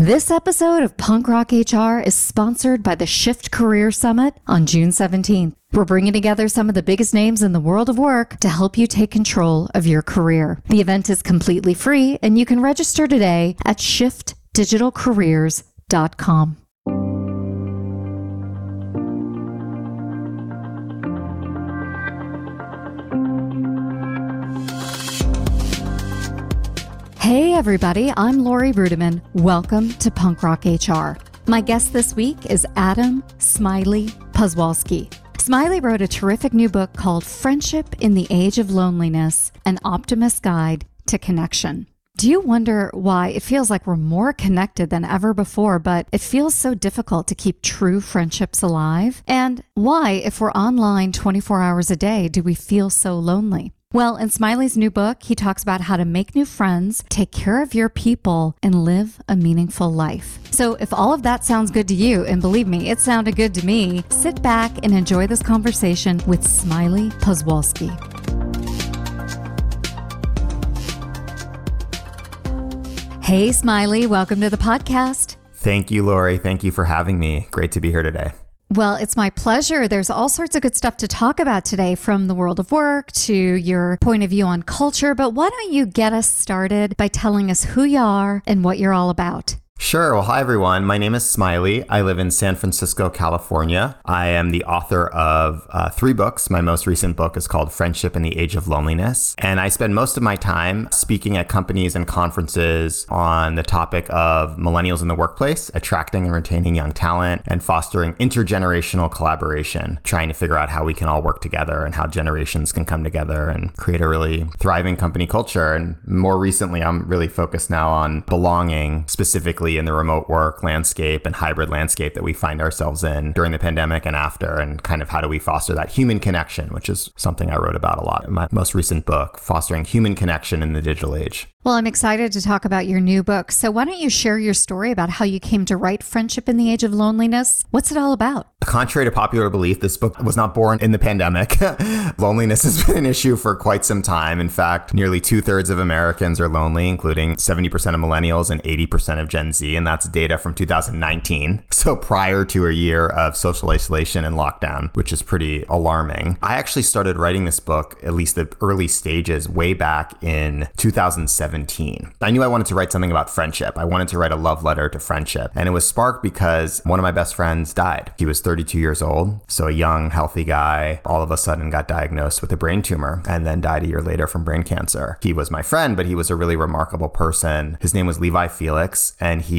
This episode of Punk Rock HR is sponsored by the Shift Career Summit on June 17th. We're bringing together some of the biggest names in the world of work to help you take control of your career. The event is completely free and you can register today at shiftdigitalcareers.com. Hey, everybody, I'm Laurie Ruettimann. Welcome to Punk Rock HR. My guest this week is Adam Smiley Poswolsky. Smiley wrote a terrific new book called Friendship in the Age of Loneliness An Optimist's Guide to Connection. Do you wonder why it feels like we're more connected than ever before, but it feels so difficult to keep true friendships alive? And why, if we're online 24 hours a day, do we feel so lonely? Well, in Smiley's new book, he talks about how to make new friends, take care of your people, and live a meaningful life. So, if all of that sounds good to you, and believe me, it sounded good to me, sit back and enjoy this conversation with Smiley Poswolsky. Hey, Smiley, welcome to the podcast. Thank you, Laurie. Thank you for having me. Great to be here today. Well, it's my pleasure. There's all sorts of good stuff to talk about today from the world of work to your point of view on culture. But why don't you get us started by telling us who you are and what you're all about? Sure. Well, hi, everyone. My name is Smiley. I live in San Francisco, California. I am the author of uh, three books. My most recent book is called Friendship in the Age of Loneliness. And I spend most of my time speaking at companies and conferences on the topic of millennials in the workplace, attracting and retaining young talent, and fostering intergenerational collaboration, trying to figure out how we can all work together and how generations can come together and create a really thriving company culture. And more recently, I'm really focused now on belonging specifically in the remote work landscape and hybrid landscape that we find ourselves in during the pandemic and after, and kind of how do we foster that human connection, which is something I wrote about a lot in my most recent book, Fostering Human Connection in the Digital Age. Well, I'm excited to talk about your new book. So, why don't you share your story about how you came to write Friendship in the Age of Loneliness? What's it all about? Contrary to popular belief, this book was not born in the pandemic. Loneliness has been an issue for quite some time. In fact, nearly two thirds of Americans are lonely, including 70% of millennials and 80% of Gen Z. And that's data from 2019. So, prior to a year of social isolation and lockdown, which is pretty alarming. I actually started writing this book, at least the early stages, way back in 2017. I knew I wanted to write something about friendship. I wanted to write a love letter to friendship. And it was sparked because one of my best friends died. He was 32 years old. So a young, healthy guy all of a sudden got diagnosed with a brain tumor and then died a year later from brain cancer. He was my friend, but he was a really remarkable person. His name was Levi Felix, and he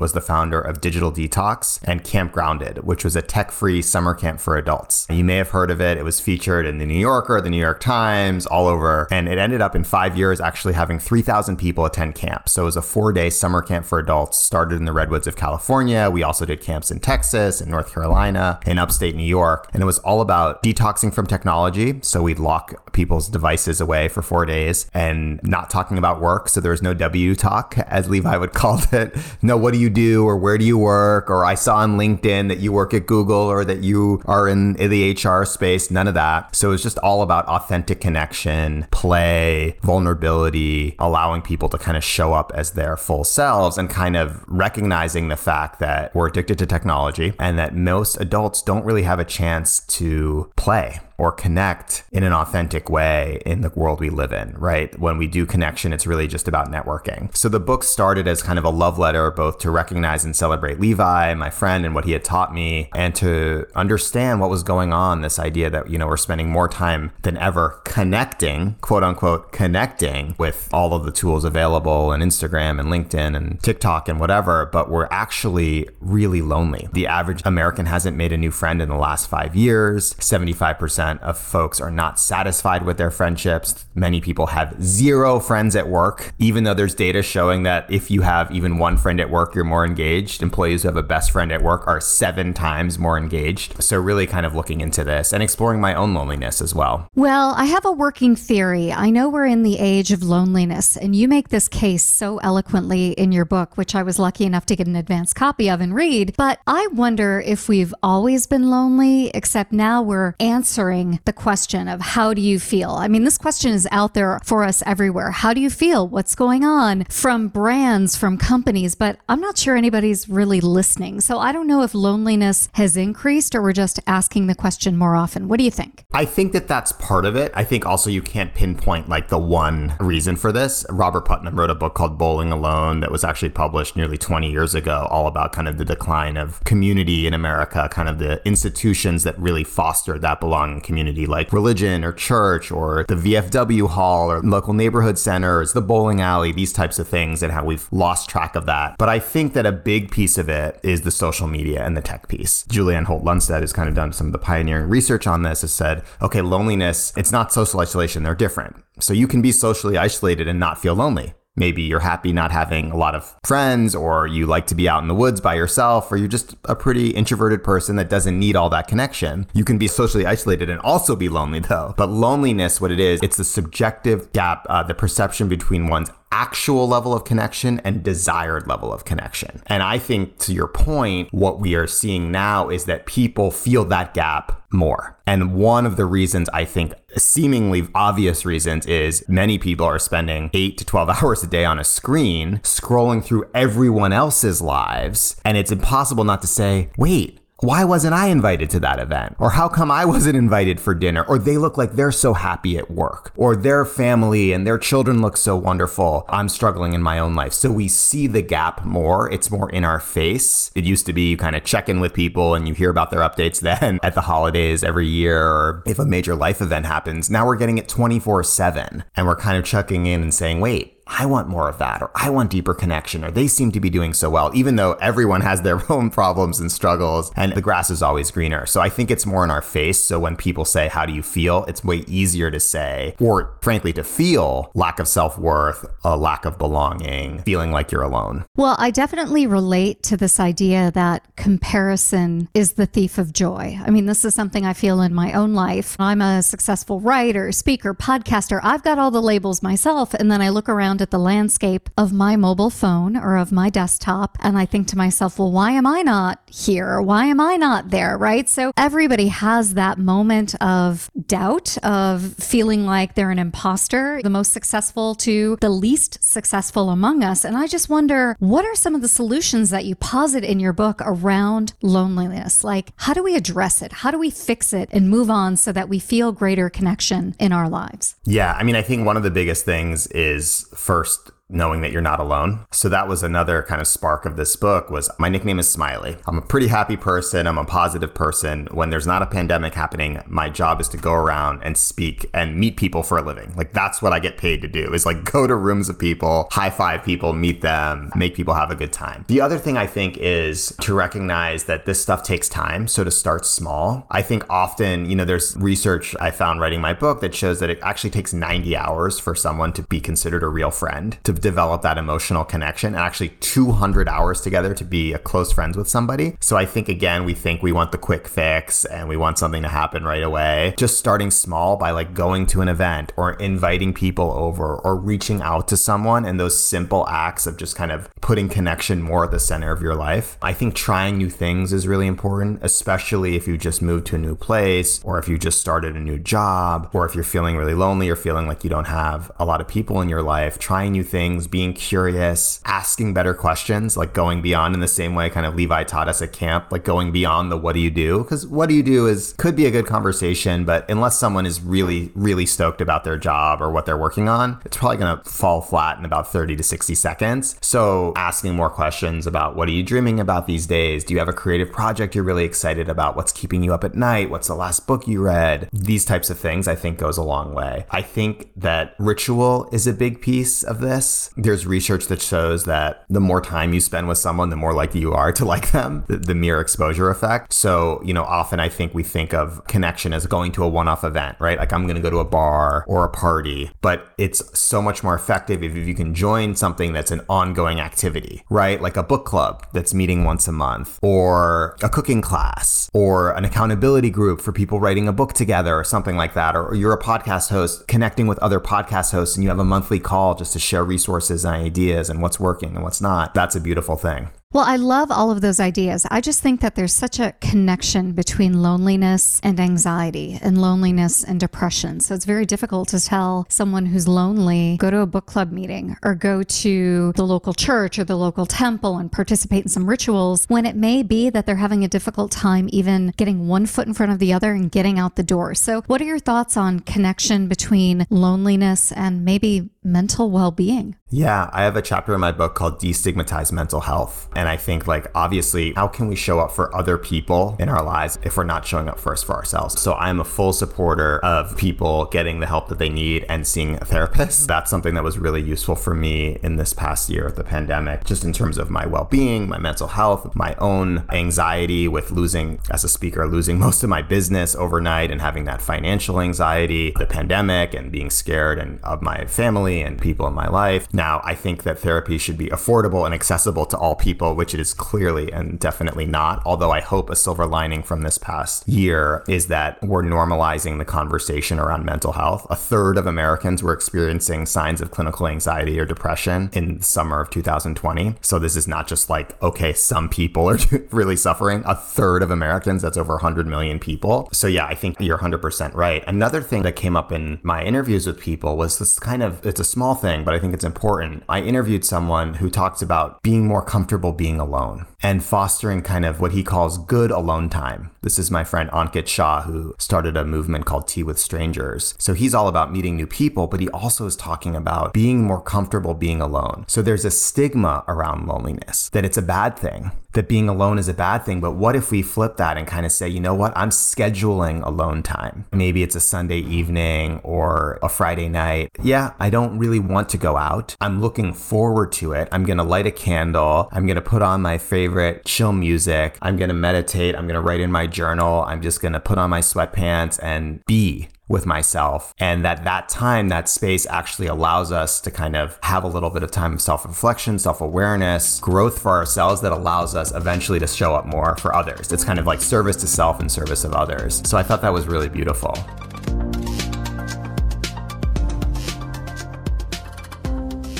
was the founder of Digital Detox and Camp Grounded, which was a tech free summer camp for adults. You may have heard of it. It was featured in the New Yorker, the New York Times, all over. And it ended up in five years actually having 3,000 3,000 people attend camp. So it was a four day summer camp for adults, started in the Redwoods of California. We also did camps in Texas, in North Carolina, in upstate New York. And it was all about detoxing from technology. So we'd lock people's devices away for four days and not talking about work. So there was no W talk, as Levi would call it. No, what do you do or where do you work? Or I saw on LinkedIn that you work at Google or that you are in the HR space. None of that. So it's just all about authentic connection, play, vulnerability, allowing people to kind of show up as their full selves and kind of recognizing the fact that we're addicted to technology and that most adults don't really have a chance to play or connect in an authentic way in the world we live in, right? When we do connection, it's really just about networking. So the book started as kind of a love letter, both to recognize and celebrate Levi, my friend, and what he had taught me, and to understand what was going on. This idea that, you know, we're spending more time than ever connecting, quote unquote, connecting with all of the tools available and Instagram and LinkedIn and TikTok and whatever, but we're actually really lonely. The average American hasn't made a new friend in the last five years. 75% percent of folks are not satisfied with their friendships. Many people have zero friends at work, even though there's data showing that if you have even one friend at work, you're more engaged. Employees who have a best friend at work are seven times more engaged. So, really kind of looking into this and exploring my own loneliness as well. Well, I have a working theory. I know we're in the age of loneliness, and you make this case so eloquently in your book, which I was lucky enough to get an advance copy of and read. But I wonder if we've always been lonely, except now we're answering answering the question of how do you feel? I mean, this question is out there for us everywhere. How do you feel? What's going on from brands, from companies? But I'm not sure anybody's really listening. So I don't know if loneliness has increased or we're just asking the question more often. What do you think? I think that that's part of it. I think also you can't pinpoint like the one reason for this. Robert Putnam wrote a book called Bowling Alone that was actually published nearly 20 years ago, all about kind of the decline of community in America, kind of the institutions that really fostered that belonging community, like religion or church or the VFW hall or local neighborhood centers, the bowling alley, these types of things, and how we've lost track of that. But I think that a big piece of it is the social media and the tech piece. Julianne Holt Lunstad has kind of done some of the pioneering research on this, has said, okay, loneliness, it's not social isolation, they're different. So you can be socially isolated and not feel lonely. Maybe you're happy not having a lot of friends, or you like to be out in the woods by yourself, or you're just a pretty introverted person that doesn't need all that connection. You can be socially isolated and also be lonely, though. But loneliness, what it is, it's the subjective gap, uh, the perception between one's actual level of connection and desired level of connection. And I think to your point, what we are seeing now is that people feel that gap more. And one of the reasons I think seemingly obvious reasons is many people are spending 8 to 12 hours a day on a screen scrolling through everyone else's lives and it's impossible not to say, "Wait, why wasn't I invited to that event? Or how come I wasn't invited for dinner? Or they look like they're so happy at work. Or their family and their children look so wonderful. I'm struggling in my own life. So we see the gap more. It's more in our face. It used to be you kind of check in with people and you hear about their updates then at the holidays every year or if a major life event happens. Now we're getting it 24 7 and we're kind of checking in and saying, wait, I want more of that, or I want deeper connection, or they seem to be doing so well, even though everyone has their own problems and struggles, and the grass is always greener. So I think it's more in our face. So when people say, How do you feel? it's way easier to say, or frankly, to feel lack of self worth, a lack of belonging, feeling like you're alone. Well, I definitely relate to this idea that comparison is the thief of joy. I mean, this is something I feel in my own life. I'm a successful writer, speaker, podcaster. I've got all the labels myself, and then I look around around at the landscape of my mobile phone or of my desktop and I think to myself, well, why am I not here? Why am I not there? Right. So everybody has that moment of doubt, of feeling like they're an imposter, the most successful to the least successful among us. And I just wonder, what are some of the solutions that you posit in your book around loneliness? Like, how do we address it? How do we fix it and move on so that we feel greater connection in our lives? Yeah. I mean, I think one of the biggest things is first knowing that you're not alone. So that was another kind of spark of this book was my nickname is Smiley. I'm a pretty happy person, I'm a positive person. When there's not a pandemic happening, my job is to go around and speak and meet people for a living. Like that's what I get paid to do is like go to rooms of people, high five people, meet them, make people have a good time. The other thing I think is to recognize that this stuff takes time, so to start small. I think often, you know, there's research I found writing my book that shows that it actually takes 90 hours for someone to be considered a real friend, to develop that emotional connection and actually 200 hours together to be a close friends with somebody. So I think again, we think we want the quick fix and we want something to happen right away. Just starting small by like going to an event or inviting people over or reaching out to someone and those simple acts of just kind of putting connection more at the center of your life. I think trying new things is really important, especially if you just moved to a new place or if you just started a new job or if you're feeling really lonely or feeling like you don't have a lot of people in your life. Trying new things things, being curious, asking better questions, like going beyond in the same way kind of Levi taught us at camp, like going beyond the what do you do? Because what do you do is could be a good conversation, but unless someone is really, really stoked about their job or what they're working on, it's probably going to fall flat in about 30 to 60 seconds. So asking more questions about what are you dreaming about these days? Do you have a creative project you're really excited about? What's keeping you up at night? What's the last book you read? These types of things I think goes a long way. I think that ritual is a big piece of this there's research that shows that the more time you spend with someone, the more likely you are to like them, the, the mere exposure effect. So, you know, often I think we think of connection as going to a one off event, right? Like I'm going to go to a bar or a party, but it's so much more effective if you can join something that's an ongoing activity, right? Like a book club that's meeting once a month or a cooking class or an accountability group for people writing a book together or something like that. Or you're a podcast host connecting with other podcast hosts and you have a monthly call just to share resources resources and ideas and what's working and what's not, that's a beautiful thing. Well, I love all of those ideas. I just think that there's such a connection between loneliness and anxiety and loneliness and depression. So it's very difficult to tell someone who's lonely, go to a book club meeting or go to the local church or the local temple and participate in some rituals when it may be that they're having a difficult time even getting one foot in front of the other and getting out the door. So, what are your thoughts on connection between loneliness and maybe mental well being? Yeah, I have a chapter in my book called Destigmatize Mental Health. And I think, like, obviously, how can we show up for other people in our lives if we're not showing up first for ourselves? So I'm a full supporter of people getting the help that they need and seeing a therapist. That's something that was really useful for me in this past year of the pandemic, just in terms of my well being, my mental health, my own anxiety with losing, as a speaker, losing most of my business overnight and having that financial anxiety, the pandemic, and being scared and of my family and people in my life. Now, now, I think that therapy should be affordable and accessible to all people, which it is clearly and definitely not. Although I hope a silver lining from this past year is that we're normalizing the conversation around mental health. A third of Americans were experiencing signs of clinical anxiety or depression in the summer of 2020. So this is not just like, okay, some people are really suffering. A third of Americans, that's over 100 million people. So yeah, I think you're 100% right. Another thing that came up in my interviews with people was this kind of, it's a small thing, but I think it's important important. I interviewed someone who talks about being more comfortable being alone and fostering kind of what he calls good alone time. This is my friend Ankit Shah, who started a movement called Tea with Strangers. So he's all about meeting new people, but he also is talking about being more comfortable being alone. So there's a stigma around loneliness that it's a bad thing, that being alone is a bad thing. But what if we flip that and kind of say, you know what, I'm scheduling alone time? Maybe it's a Sunday evening or a Friday night. Yeah, I don't really want to go out. I'm looking forward to it. I'm going to light a candle. I'm going to put on my favorite chill music. I'm going to meditate. I'm going to write in my journal. I'm just going to put on my sweatpants and be with myself and that that time that space actually allows us to kind of have a little bit of time of self-reflection self-awareness growth for ourselves that allows us eventually to show up more for others it's kind of like service to self and service of others so i thought that was really beautiful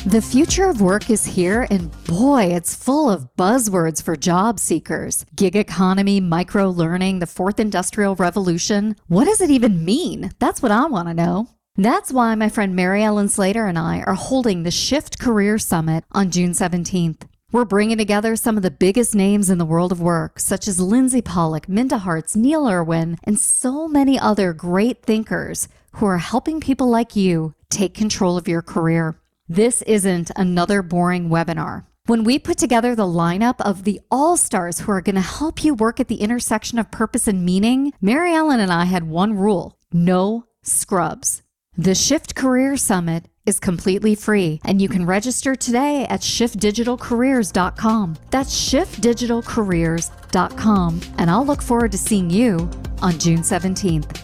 The future of work is here, and boy, it's full of buzzwords for job seekers. Gig economy, micro learning, the fourth industrial revolution. What does it even mean? That's what I want to know. That's why my friend Mary Ellen Slayter and I are holding the Shift Career Summit on June 17th. We're bringing together some of the biggest names in the world of work, such as Lindsay Pollak, Minda Harts, Neil Irwin, and so many other great thinkers who are helping people like you take control of your career. This isn't another boring webinar. When we put together the lineup of the all stars who are going to help you work at the intersection of purpose and meaning, Mary Ellen and I had one rule no scrubs. The Shift Career Summit is completely free, and you can register today at shiftdigitalcareers.com. That's shiftdigitalcareers.com, and I'll look forward to seeing you on June 17th.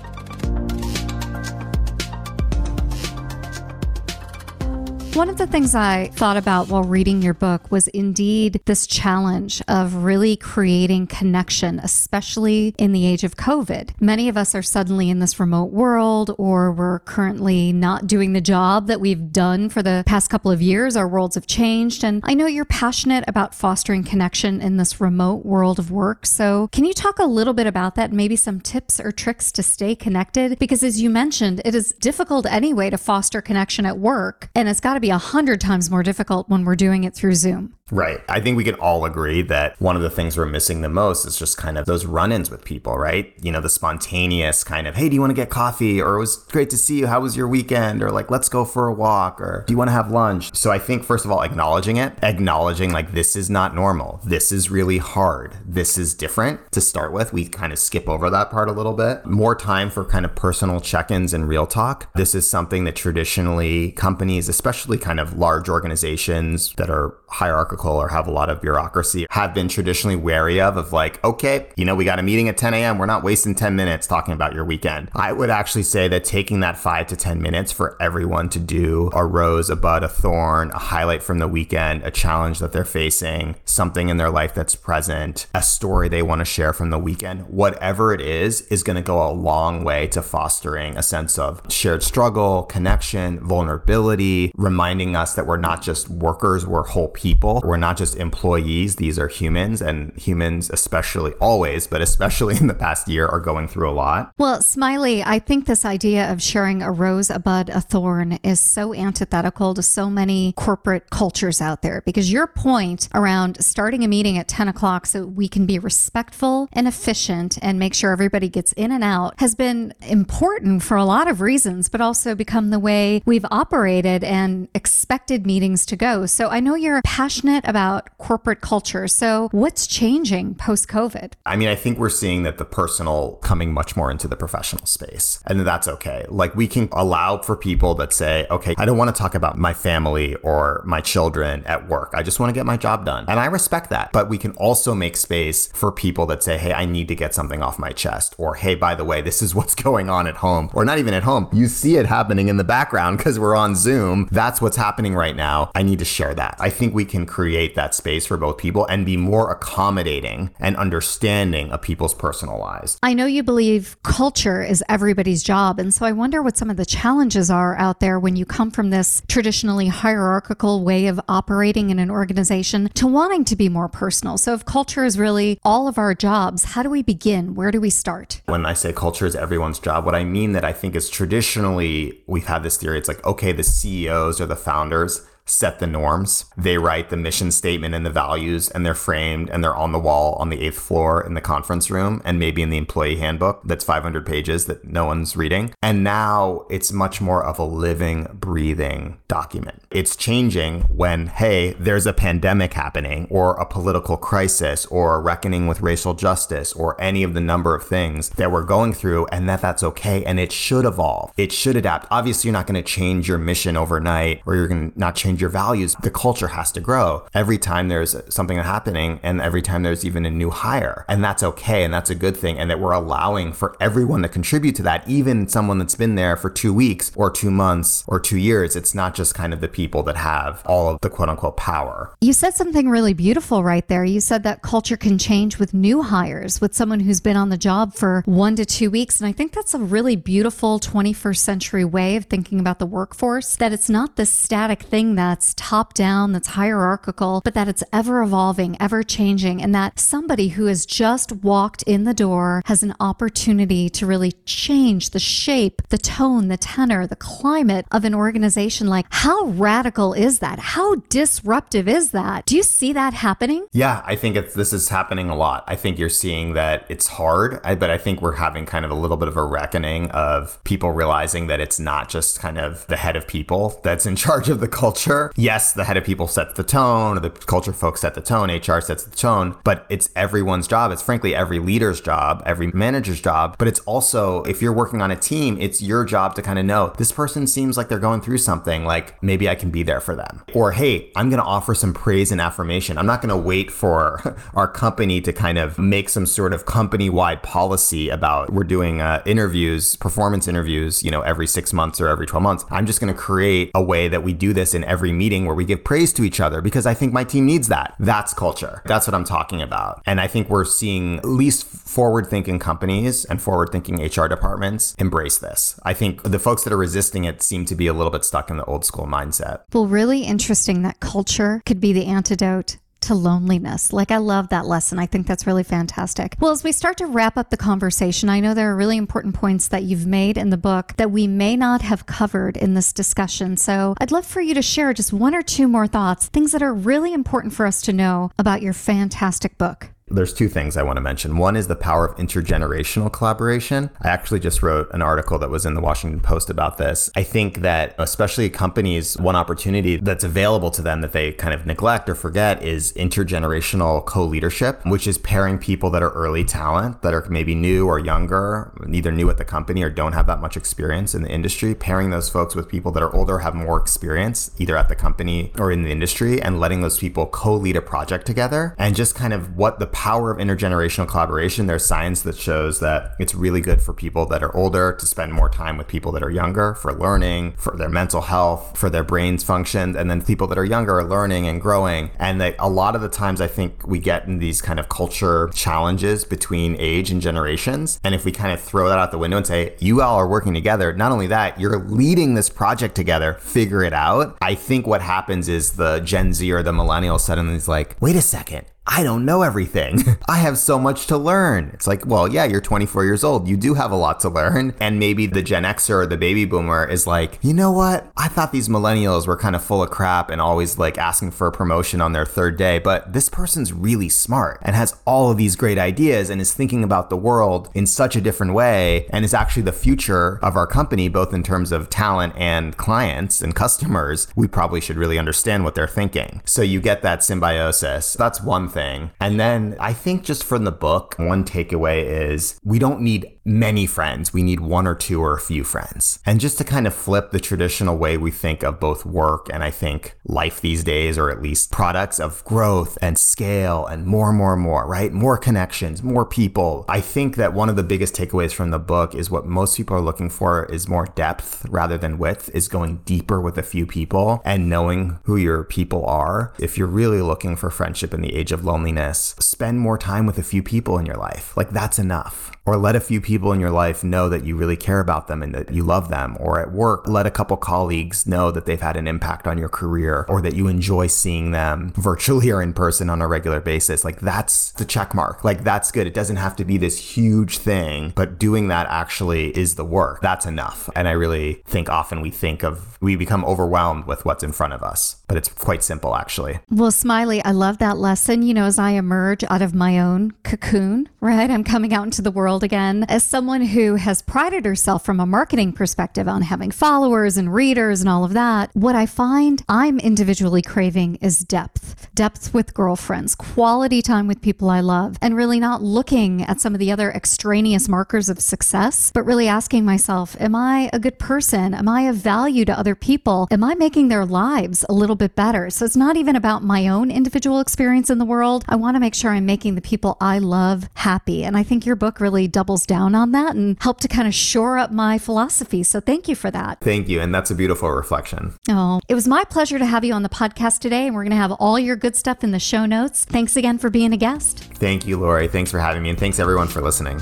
One of the things I thought about while reading your book was indeed this challenge of really creating connection, especially in the age of COVID. Many of us are suddenly in this remote world, or we're currently not doing the job that we've done for the past couple of years. Our worlds have changed. And I know you're passionate about fostering connection in this remote world of work. So, can you talk a little bit about that? Maybe some tips or tricks to stay connected? Because as you mentioned, it is difficult anyway to foster connection at work, and it's got to be a hundred times more difficult when we're doing it through Zoom. Right. I think we can all agree that one of the things we're missing the most is just kind of those run ins with people, right? You know, the spontaneous kind of, hey, do you want to get coffee? Or it was great to see you. How was your weekend? Or like, let's go for a walk. Or do you want to have lunch? So I think, first of all, acknowledging it, acknowledging like this is not normal. This is really hard. This is different to start with. We kind of skip over that part a little bit. More time for kind of personal check ins and real talk. This is something that traditionally companies, especially kind of large organizations that are hierarchical or have a lot of bureaucracy have been traditionally wary of of like okay you know we got a meeting at 10 a.m we're not wasting 10 minutes talking about your weekend. I would actually say that taking that 5 to 10 minutes for everyone to do a rose a bud a thorn a highlight from the weekend a challenge that they're facing something in their life that's present a story they want to share from the weekend whatever it is is going to go a long way to fostering a sense of shared struggle connection vulnerability reminding us that we're not just workers we're whole people We're not just employees, these are humans, and humans, especially always, but especially in the past year, are going through a lot. Well, Smiley, I think this idea of sharing a rose, a bud, a thorn is so antithetical to so many corporate cultures out there because your point around starting a meeting at 10 o'clock so we can be respectful and efficient and make sure everybody gets in and out has been important for a lot of reasons, but also become the way we've operated and expected meetings to go. So I know you're passionate about corporate culture. So what's changing post COVID? I mean, I think we're seeing that the personal coming much more into the professional space, and that's okay. Like we can allow for people that say, okay, I don't want to talk about my family or my children at work. I just want to get my job done. And I respect that. But we can also make space for people that say, hey, I need to get something off my chest, or hey, by the way, this is what's going on at home, or not even at home. You see it happening in the background because we're on Zoom. That's what's happening right now. I need to share that. I think we can create that space for both people and be more accommodating and understanding of people's personal lives. I know you believe culture is everybody's job. And so I wonder what some of the challenges are out there when you come from this traditionally hierarchical way of operating in an organization to wanting to be more personal. So if culture is really all of our jobs, how do we begin? Where do we start? When I say culture is everyone's job, what I mean that I think is traditionally we've had this theory. It's like, okay, the CEOs or the founders set the norms. They write the mission statement and the values, and they're framed and they're on the wall on the eighth floor in the conference room, and maybe in the employee handbook that's 500 pages that no one's reading. And now it's much more of a living, breathing document. It's changing when, hey, there's a pandemic happening, or a political crisis, or a reckoning with racial justice, or any of the number of things that we're going through, and that that's okay. And it should evolve, it should adapt. Obviously, you're not going to change your mission overnight, or you're going to not change your values, the culture has to grow every time there's something happening and every time there's even a new hire. And that's okay. And that's a good thing. And that we're allowing for everyone to contribute to that, even someone that's been there for two weeks or two months or two years. It's not just kind of the people that have all of the quote unquote power. You said something really beautiful right there. You said that culture can change with new hires, with someone who's been on the job for one to two weeks. And I think that's a really beautiful 21st century way of thinking about the workforce, that it's not this static thing that's top down, that's hierarchical, but that it's ever evolving, ever changing, and that somebody who has just walked in the door has an opportunity to really change the shape, the tone, the tenor, the climate of an organization. Like, how radical is that? How disruptive is that? Do you see that happening? Yeah, I think this is happening a lot. I think you're seeing that it's hard, but I think we're having kind of a little bit of a reckoning of people realizing that it's not just kind of the head of people that's in charge of the culture Yes, the head of people sets the tone, or the culture folks set the tone, HR sets the tone, but it's everyone's job. It's frankly every leader's job, every manager's job. But it's also, if you're working on a team, it's your job to kind of know this person seems like they're going through something, like maybe I can be there for them. Or, hey, I'm going to offer some praise and affirmation. I'm not going to wait for our company to kind of make some sort of company wide policy about we're doing uh, interviews, performance interviews, you know, every six months or every 12 months. I'm just going to create a way that we do this in every every meeting where we give praise to each other because I think my team needs that. That's culture. That's what I'm talking about. And I think we're seeing at least forward thinking companies and forward thinking HR departments embrace this. I think the folks that are resisting it seem to be a little bit stuck in the old school mindset. Well, really interesting that culture could be the antidote to loneliness. Like, I love that lesson. I think that's really fantastic. Well, as we start to wrap up the conversation, I know there are really important points that you've made in the book that we may not have covered in this discussion. So I'd love for you to share just one or two more thoughts, things that are really important for us to know about your fantastic book there's two things I want to mention. One is the power of intergenerational collaboration. I actually just wrote an article that was in the Washington Post about this. I think that especially companies, one opportunity that's available to them that they kind of neglect or forget is intergenerational co-leadership, which is pairing people that are early talent, that are maybe new or younger, either new at the company or don't have that much experience in the industry, pairing those folks with people that are older, have more experience, either at the company or in the industry, and letting those people co-lead a project together and just kind of what the power of intergenerational collaboration. There's science that shows that it's really good for people that are older to spend more time with people that are younger for learning, for their mental health, for their brains function. And then people that are younger are learning and growing. And that a lot of the times I think we get in these kind of culture challenges between age and generations. And if we kind of throw that out the window and say, you all are working together, not only that, you're leading this project together, figure it out. I think what happens is the Gen Z or the millennial suddenly is like, wait a second. I don't know everything. I have so much to learn. It's like, well, yeah, you're 24 years old. You do have a lot to learn. And maybe the Gen Xer or the baby boomer is like, you know what? I thought these millennials were kind of full of crap and always like asking for a promotion on their third day. But this person's really smart and has all of these great ideas and is thinking about the world in such a different way and is actually the future of our company, both in terms of talent and clients and customers. We probably should really understand what they're thinking. So you get that symbiosis. That's one thing thing. And then I think just from the book, one takeaway is we don't need many friends. We need one or two or a few friends. And just to kind of flip the traditional way we think of both work and I think life these days, or at least products of growth and scale and more and more and more, right? More connections, more people. I think that one of the biggest takeaways from the book is what most people are looking for is more depth rather than width, is going deeper with a few people and knowing who your people are. If you're really looking for friendship in the age of loneliness, spend more time with a few people in your life. Like that's enough or let a few people in your life know that you really care about them and that you love them. Or at work, let a couple colleagues know that they've had an impact on your career or that you enjoy seeing them virtually or in person on a regular basis. Like that's the check mark. Like that's good. It doesn't have to be this huge thing, but doing that actually is the work. That's enough. And I really think often we think of, we become overwhelmed with what's in front of us, but it's quite simple actually. Well, Smiley, I love that lesson. You know, as I emerge out of my own cocoon, right? I'm coming out into the world again. As someone who has prided herself from a marketing perspective on having followers and readers and all of that, what I find I'm individually craving is depth depth with girlfriends, quality time with people I love, and really not looking at some of the other extraneous markers of success, but really asking myself, am I a good person? Am I of value to other people? Am I making their lives a little bit better? So it's not even about my own individual experience in the world. I want to make sure I'm making the people I love happy. And I think your book really doubles down on that and help to kind of shore up my philosophy. So thank you for that. Thank you. And that's a beautiful reflection. Oh, it was my pleasure to have you on the podcast today. And we're going to have all your good stuff in the show notes. Thanks again for being a guest. Thank you, Laurie. Thanks for having me. And thanks everyone for listening.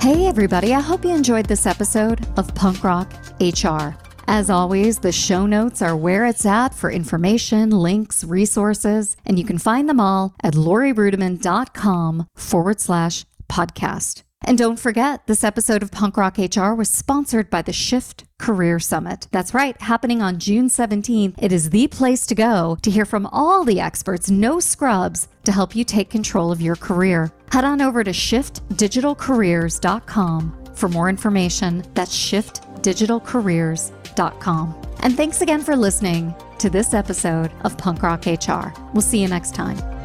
Hey, everybody. I hope you enjoyed this episode of Punk Rock HR. As always, the show notes are where it's at for information, links, resources, and you can find them all at laurieruettimann.com forward slash podcast. And don't forget, this episode of Punk Rock HR was sponsored by the Shift Career Summit. That's right, happening on June 17th. It is the place to go to hear from all the experts, no scrubs, to help you take control of your career. Head on over to shiftdigitalcareers.com for more information. That's shiftdigitalcareers.com and thanks again for listening to this episode of Punk Rock HR. We'll see you next time.